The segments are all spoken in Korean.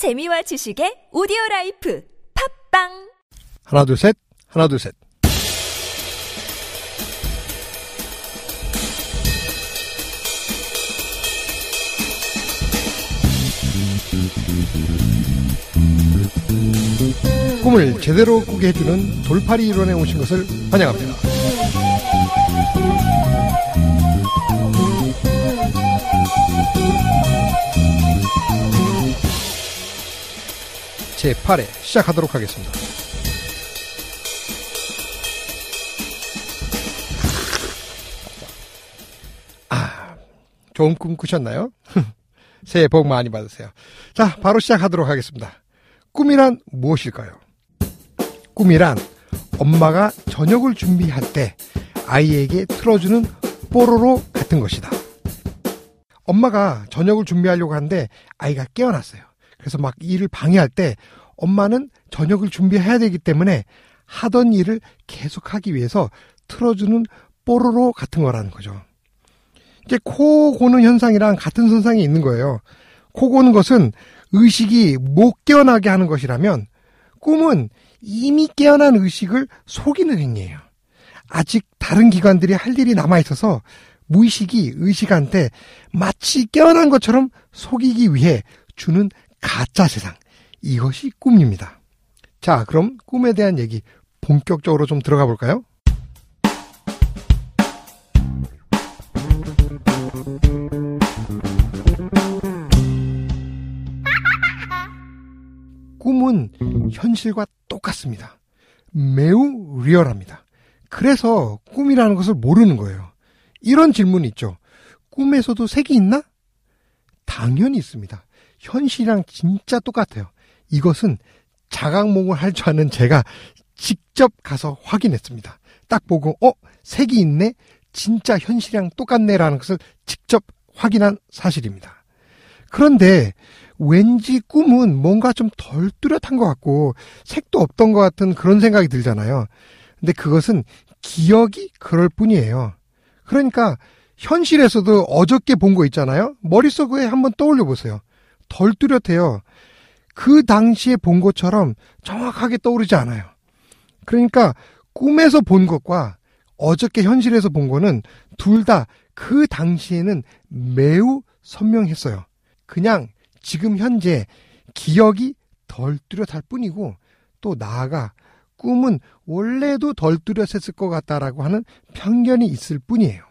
재미와 지식의 오디오 life 팟빵 하나 둘 셋. 하나 둘 셋. 꿈을 제대로 꾸게 해주는 돌파리 이론에 오신 것을 환영합니다. 제 8회 시작하도록 하겠습니다. 아, 좋은 꿈 꾸셨나요? 새해 복 많이 받으세요. 자, 바로 시작하도록 하겠습니다. 꿈이란 무엇일까요? 꿈이란 엄마가 저녁을 준비할 때 아이에게 틀어주는 뽀로로 같은 것이다. 엄마가 저녁을 준비하려고 하는데 아이가 깨어났어요. 그래서 막 일을 방해할 때 엄마는 저녁을 준비해야 되기 때문에 하던 일을 계속하기 위해서 틀어주는 뽀로로 같은 거라는 거죠. 이제 코 고는 현상이랑 같은 선상에 있는 거예요. 코 고는 것은 의식이 못 깨어나게 하는 것이라면 꿈은 이미 깨어난 의식을 속이는 행위예요. 아직 다른 기관들이 할 일이 남아 있어서 무의식이 의식한테 마치 깨어난 것처럼 속이기 위해 주는 가짜 세상. 이것이 꿈입니다. 자, 그럼 꿈에 대한 얘기 본격적으로 좀 들어가 볼까요? 꿈은 현실과 똑같습니다. 매우 리얼합니다. 그래서 꿈이라는 것을 모르는 거예요. 이런 질문이 있죠. 꿈에서도 색이 있나? 당연히 있습니다. 현실이랑 진짜 똑같아요. 이것은 자각몽을 할 줄 아는 제가 직접 가서 확인했습니다. 딱 보고, 어, 색이 있네? 진짜 현실이랑 똑같네라는 것을 직접 확인한 사실입니다. 그런데 왠지 꿈은 뭔가 좀 덜 뚜렷한 것 같고 색도 없던 것 같은 그런 생각이 들잖아요. 근데 그것은 기억이 그럴 뿐이에요. 그러니까 현실에서도 어저께 본 거 있잖아요. 머릿속에 한번 떠올려 보세요. 덜 뚜렷해요. 그 당시에 본 것처럼 정확하게 떠오르지 않아요. 그러니까 꿈에서 본 것과 어저께 현실에서 본 거는 둘 다 그 당시에는 매우 선명했어요. 그냥 지금 현재 기억이 덜 뚜렷할 뿐이고 또 나아가 꿈은 원래도 덜 뚜렷했을 것 같다라고 하는 편견이 있을 뿐이에요.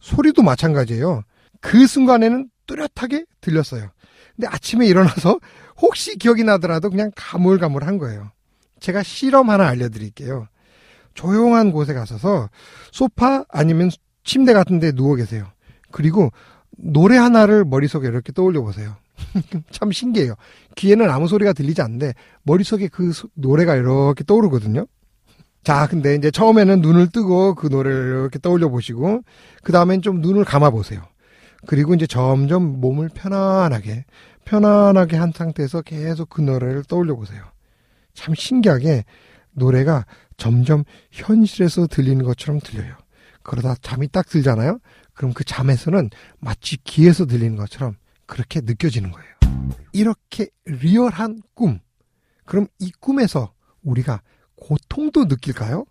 소리도 마찬가지예요. 그 순간에는 뚜렷하게 들렸어요. 근데 아침에 일어나서 혹시 기억이 나더라도 그냥 가물가물한 거예요. 제가 실험 하나 알려드릴게요. 조용한 곳에 가셔서 소파 아니면 침대 같은 데 누워 계세요. 그리고 노래 하나를 머릿속에 이렇게 떠올려 보세요. 참 신기해요. 귀에는 아무 소리가 들리지 않는데 머릿속에 그 소, 노래가 이렇게 떠오르거든요. 자, 근데 이제 처음에는 눈을 뜨고 그 노래를 이렇게 떠올려 보시고 그 다음엔 좀 눈을 감아 보세요. 그리고 이제 점점 몸을 편안하게 편안하게 한 상태에서 계속 그 노래를 떠올려 보세요. 참 신기하게 노래가 점점 현실에서 들리는 것처럼 들려요. 그러다 잠이 딱 들잖아요. 그럼 그 잠에서는 마치 귀에서 들리는 것처럼 그렇게 느껴지는 거예요. 이렇게 리얼한 꿈. 그럼 이 꿈에서 우리가 고통도 느낄까요?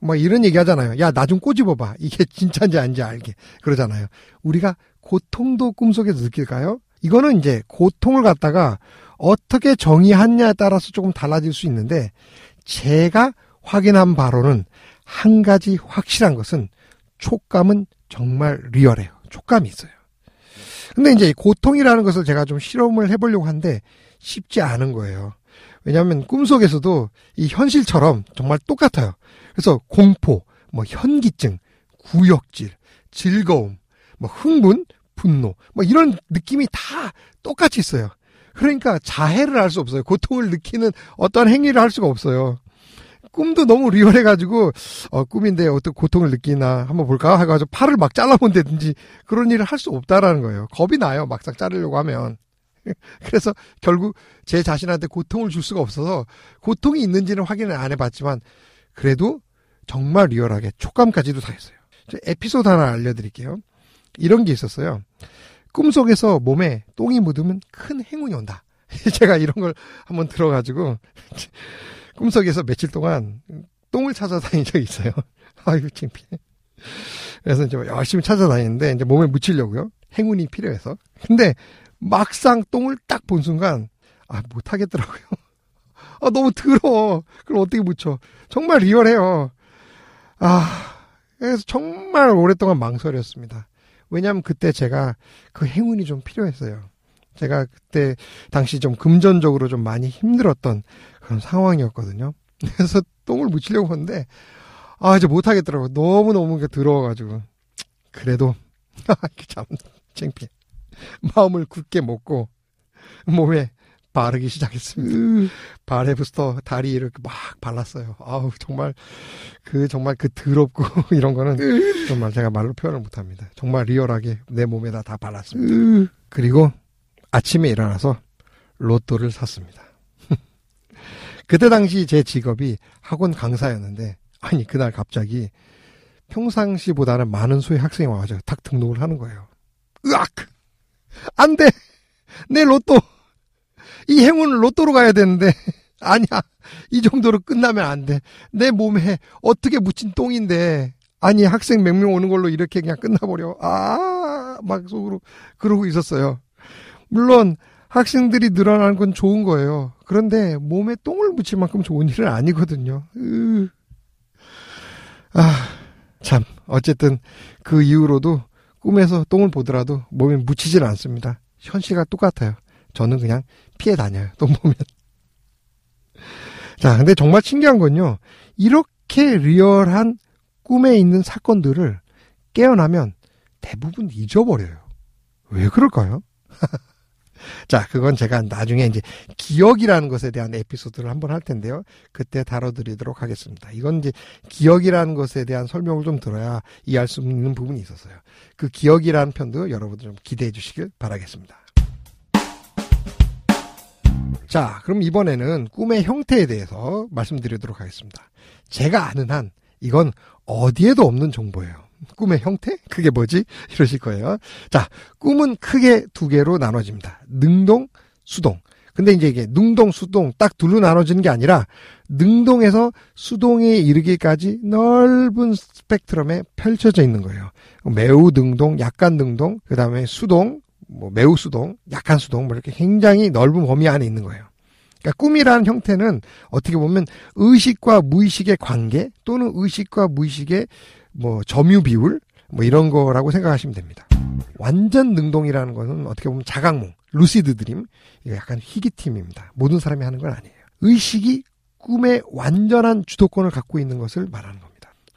뭐 이런 얘기 하잖아요. 야, 나 좀 꼬집어봐. 이게 진짜인지 아닌지 알게. 그러잖아요. 우리가 고통도 꿈속에서 느낄까요? 이거는 이제 고통을 갖다가 어떻게 정의하냐에 따라서 조금 달라질 수 있는데 제가 확인한 바로는 한 가지 확실한 것은 촉감은 정말 리얼해요. 촉감이 있어요. 근데 이제 고통이라는 것을 제가 좀 실험을 해보려고 하는데 쉽지 않은 거예요. 왜냐하면 꿈속에서도 이 현실처럼 정말 똑같아요. 그래서 공포, 뭐 현기증, 구역질, 즐거움, 뭐 흥분, 분노, 뭐 이런 느낌이 다 똑같이 있어요. 그러니까 자해를 할 수 없어요. 고통을 느끼는 어떤 행위를 할 수가 없어요. 꿈도 너무 리얼해가지고 어, 꿈인데 어떤 고통을 느끼나 한번 볼까 해가지고 팔을 막 잘라본다든지 그런 일을 할 수 없다라는 거예요. 겁이 나요. 막상 자르려고 하면. 그래서 결국 제 자신한테 고통을 줄 수가 없어서 고통이 있는지는 확인을 안 해봤지만 그래도 정말 리얼하게 촉감까지도 다 했어요. 에피소드 하나 알려드릴게요. 이런 게 있었어요. 꿈속에서 몸에 똥이 묻으면 큰 행운이 온다. 제가 이런 걸 한번 들어가지고 꿈속에서 며칠 동안 똥을 찾아다닌 적이 있어요. 아이고 창피해. 그래서 이제 열심히 찾아다니는데 이제 몸에 묻히려고요. 행운이 필요해서. 근데 막상 똥을 딱 본 순간 아 못하겠더라고요. 아 너무 더러워. 그걸 어떻게 묻혀? 정말 리얼해요. 아 그래서 정말 오랫동안 망설였습니다. 왜냐하면 그때 제가 그 행운이 좀 필요했어요. 제가 그때 당시 좀 금전적으로 좀 많이 힘들었던 그런 상황이었거든요. 그래서 똥을 묻히려고 하는데 아 이제 못하겠더라고요. 너무 너무 더러워가지고 그래도 참 창피해. 마음을 굳게 먹고 몸에 바르기 시작했습니다. 바레부스터 다리 이렇게 막 발랐어요. 아우 정말 그 정말 그 더럽고 이런 거는 정말 제가 말로 표현을 못합니다. 정말 리얼하게 내 몸에다 다 발랐습니다. 그리고 아침에 일어나서 로또를 샀습니다. 그때 당시 제 직업이 학원 강사였는데 아니 그날 갑자기 평상시보다는 많은 수의 학생이 와가지고 탁 등록을 하는 거예요. 으악! 안 돼! 내 로또! 이 행운은 로또로 가야 되는데 아니야 이 정도로 끝나면 안 돼. 내 몸에 어떻게 묻힌 똥인데 아니 학생 몇 명 오는 걸로 이렇게 그냥 끝나버려. 아 막 속으로 그러고 있었어요. 물론 학생들이 늘어나는 건 좋은 거예요. 그런데 몸에 똥을 묻힐 만큼 좋은 일은 아니거든요. 으. 아, 참. 어쨌든 그 이후로도 꿈에서 똥을 보더라도 몸에 묻히질 않습니다. 현실과 똑같아요. 저는 그냥 피해 다녀요. 똥 보면. 자, 근데 정말 신기한 건요. 이렇게 리얼한 꿈에 있는 사건들을 깨어나면 대부분 잊어버려요. 왜 그럴까요? 자, 그건 제가 나중에 이제 기억이라는 것에 대한 에피소드를 한번 할 텐데요. 그때 다뤄드리도록 하겠습니다. 이건 이제 기억이라는 것에 대한 설명을 좀 들어야 이해할 수 있는 부분이 있었어요. 그 기억이라는 편도 여러분들 좀 기대해 주시길 바라겠습니다. 자, 그럼 이번에는 꿈의 형태에 대해서 말씀드리도록 하겠습니다. 제가 아는 한 이건 어디에도 없는 정보예요. 꿈의 형태? 그게 뭐지? 이러실 거예요. 자, 꿈은 크게 두 개로 나눠집니다. 능동, 수동. 근데 이제 이게 능동, 수동 딱 둘로 나눠지는 게 아니라 능동에서 수동에 이르기까지 넓은 스펙트럼에 펼쳐져 있는 거예요. 매우 능동, 약간 능동, 그 다음에 수동, 뭐 매우 수동, 약한 수동, 뭐 이렇게 굉장히 넓은 범위 안에 있는 거예요. 그러니까 꿈이라는 형태는 어떻게 보면 의식과 무의식의 관계 또는 의식과 무의식의 뭐 점유 비율 뭐 이런 거라고 생각하시면 됩니다. 완전 능동이라는 것은 어떻게 보면 자각몽, 루시드 드림 이거 약간 희귀팀입니다. 모든 사람이 하는 건 아니에요. 의식이 꿈의 완전한 주도권을 갖고 있는 것을 말하는 겁니다.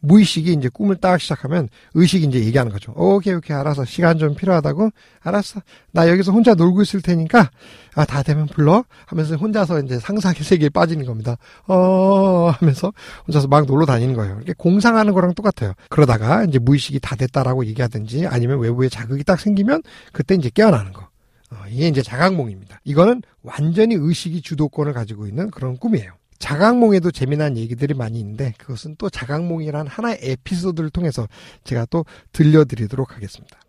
무의식이 이제 꿈을 딱 시작하면 의식이 이제 얘기하는 거죠. 오케이, 오케이, 알았어. 시간 좀 필요하다고? 알았어. 나 여기서 혼자 놀고 있을 테니까, 아, 다 되면 불러? 하면서 혼자서 이제 상상의 세계에 빠지는 겁니다. 어, 하면서 혼자서 막 놀러 다니는 거예요. 이렇게 공상하는 거랑 똑같아요. 그러다가 이제 무의식이 다 됐다라고 얘기하든지 아니면 외부에 자극이 딱 생기면 그때 이제 깨어나는 거. 어, 이게 이제 자각몽입니다. 이거는 완전히 의식이 주도권을 가지고 있는 그런 꿈이에요. 자각몽에도 재미난 얘기들이 많이 있는데 그것은 또 자각몽이란 하나의 에피소드를 통해서 제가 또 들려드리도록 하겠습니다.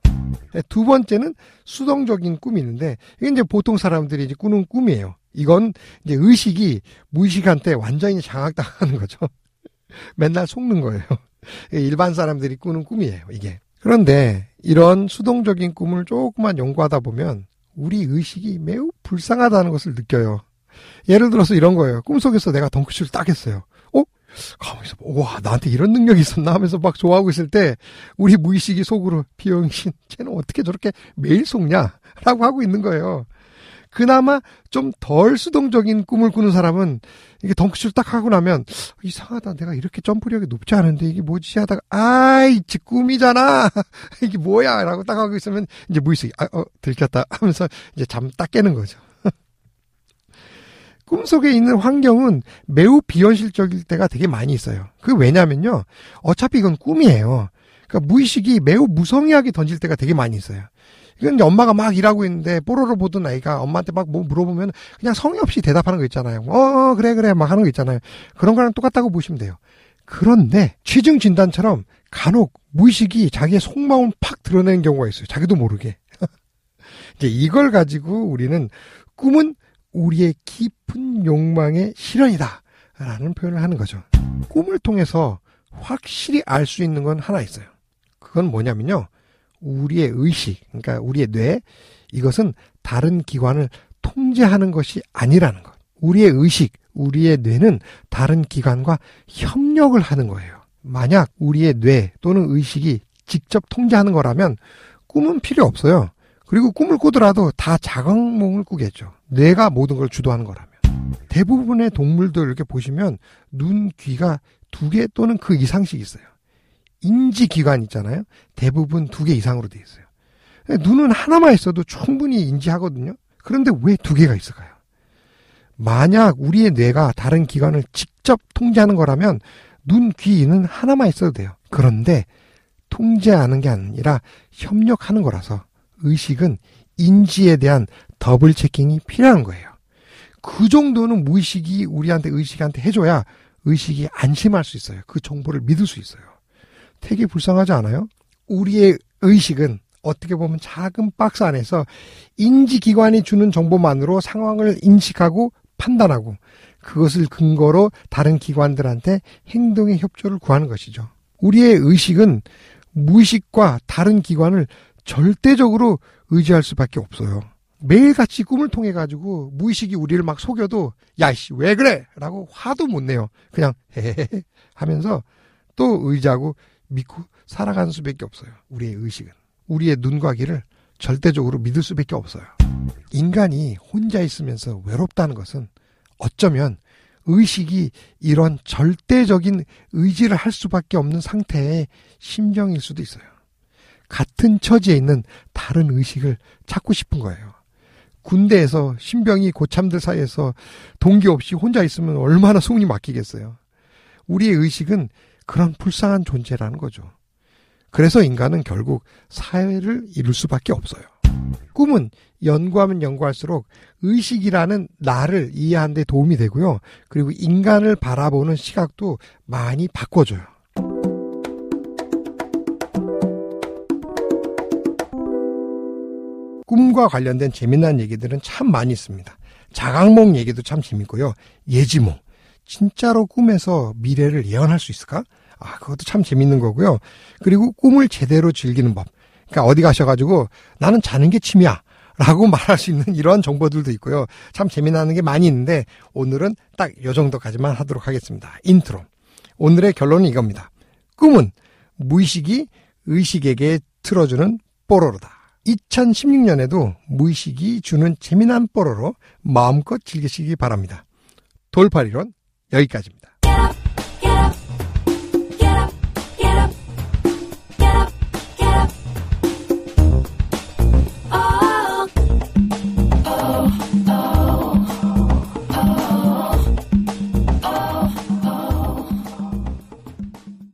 네, 두 번째는 수동적인 꿈이 있는데 이게 이제 보통 사람들이 이제 꾸는 꿈이에요. 이건 이제 의식이 무의식한테 완전히 장악당하는 거죠. 맨날 속는 거예요. 일반 사람들이 꾸는 꿈이에요, 이게. 그런데 이런 수동적인 꿈을 조금만 연구하다 보면 우리 의식이 매우 불쌍하다는 것을 느껴요. 예를 들어서 이런 거예요. 꿈속에서 내가 덩크슛을 딱 했어요. 어? 가만있어. 와, 나한테 이런 능력이 있었나 하면서 막 좋아하고 있을 때, 우리 무의식이 속으로, 비영신, 쟤는 어떻게 저렇게 매일 속냐? 라고 하고 있는 거예요. 그나마 좀 덜 수동적인 꿈을 꾸는 사람은, 이게 덩크슛을 딱 하고 나면, 이상하다. 내가 이렇게 점프력이 높지 않은데, 이게 뭐지? 하다가, 아이, 지 꿈이잖아! 이게 뭐야? 라고 딱 하고 있으면, 이제 무의식이, 아, 어, 들켰다. 하면서, 이제 잠 딱 깨는 거죠. 꿈속에 있는 환경은 매우 비현실적일 때가 되게 많이 있어요. 그 왜냐면요. 어차피 이건 꿈이에요. 그러니까 무의식이 매우 무성의하게 던질 때가 되게 많이 있어요. 이건 엄마가 막 일하고 있는데 뽀로로 보던 아이가 엄마한테 막 뭐 물어보면 그냥 성의 없이 대답하는 거 있잖아요. 어, 어, 그래 그래 막 하는 거 있잖아요. 그런 거랑 똑같다고 보시면 돼요. 그런데 취중 진단처럼 간혹 무의식이 자기의 속마음 팍 드러내는 경우가 있어요. 자기도 모르게. 이제 이걸 가지고 우리는 꿈은 우리의 깊 은 욕망의 실현이다. 라는 표현을 하는 거죠. 꿈을 통해서 확실히 알 수 있는 건 하나 있어요. 그건 뭐냐면요. 우리의 의식, 그러니까 우리의 뇌, 이것은 다른 기관을 통제하는 것이 아니라는 것. 우리의 의식, 우리의 뇌는 다른 기관과 협력을 하는 거예요. 만약 우리의 뇌 또는 의식이 직접 통제하는 거라면 꿈은 필요 없어요. 그리고 꿈을 꾸더라도 다 자각몽을 꾸겠죠. 뇌가 모든 걸 주도하는 거라면. 대부분의 동물들 이렇게 보시면 눈, 귀가 두 개 또는 그 이상씩 있어요. 인지 기관 있잖아요. 대부분 두 개 이상으로 돼 있어요. 눈은 하나만 있어도 충분히 인지하거든요. 그런데 왜 두 개가 있을까요? 만약 우리의 뇌가 다른 기관을 직접 통제하는 거라면 눈, 귀, 는 하나만 있어도 돼요. 그런데 통제하는 게 아니라 협력하는 거라서 의식은 인지에 대한 더블 체킹이 필요한 거예요. 그 정도는 무의식이 우리한테 의식한테 해줘야 의식이 안심할 수 있어요. 그 정보를 믿을 수 있어요. 되게 불쌍하지 않아요? 우리의 의식은 어떻게 보면 작은 박스 안에서 인지기관이 주는 정보만으로 상황을 인식하고 판단하고 그것을 근거로 다른 기관들한테 행동의 협조를 구하는 것이죠. 우리의 의식은 무의식과 다른 기관을 절대적으로 의지할 수밖에 없어요. 매일같이 꿈을 통해 가지고 무의식이 우리를 막 속여도 야이씨 왜 그래? 라고 화도 못 내요. 그냥 헤헤헤 하면서 또 의지하고 믿고 살아가는 수밖에 없어요. 우리의 의식은. 우리의 눈과 귀를 절대적으로 믿을 수밖에 없어요. 인간이 혼자 있으면서 외롭다는 것은 어쩌면 의식이 이런 절대적인 의지를 할 수밖에 없는 상태의 심정일 수도 있어요. 같은 처지에 있는 다른 의식을 찾고 싶은 거예요 군대에서 신병이 고참들 사이에서 동기 없이 혼자 있으면 얼마나 속이 막히겠어요. 우리의 의식은 그런 불쌍한 존재라는 거죠. 그래서 인간은 결국 사회를 이룰 수밖에 없어요. 꿈은 연구하면 연구할수록 의식이라는 나를 이해하는 데 도움이 되고요. 그리고 인간을 바라보는 시각도 많이 바꿔줘요. 꿈과 관련된 재미난 얘기들은 참 많이 있습니다. 자각몽 얘기도 참 재밌고요. 예지몽. 진짜로 꿈에서 미래를 예언할 수 있을까? 아, 그것도 참 재밌는 거고요. 그리고 꿈을 제대로 즐기는 법. 그러니까 어디 가셔가지고 나는 자는 게 취미야. 라고 말할 수 있는 이런 정보들도 있고요. 참 재미나는 게 많이 있는데 오늘은 딱 요 정도까지만 하도록 하겠습니다. 인트로. 오늘의 결론은 이겁니다. 꿈은 무의식이 의식에게 틀어주는 뽀로로다. 2016년에도 무의식이 주는 재미난 뽀로로 마음껏 즐기시기 바랍니다. 돌팔이론 여기까지입니다.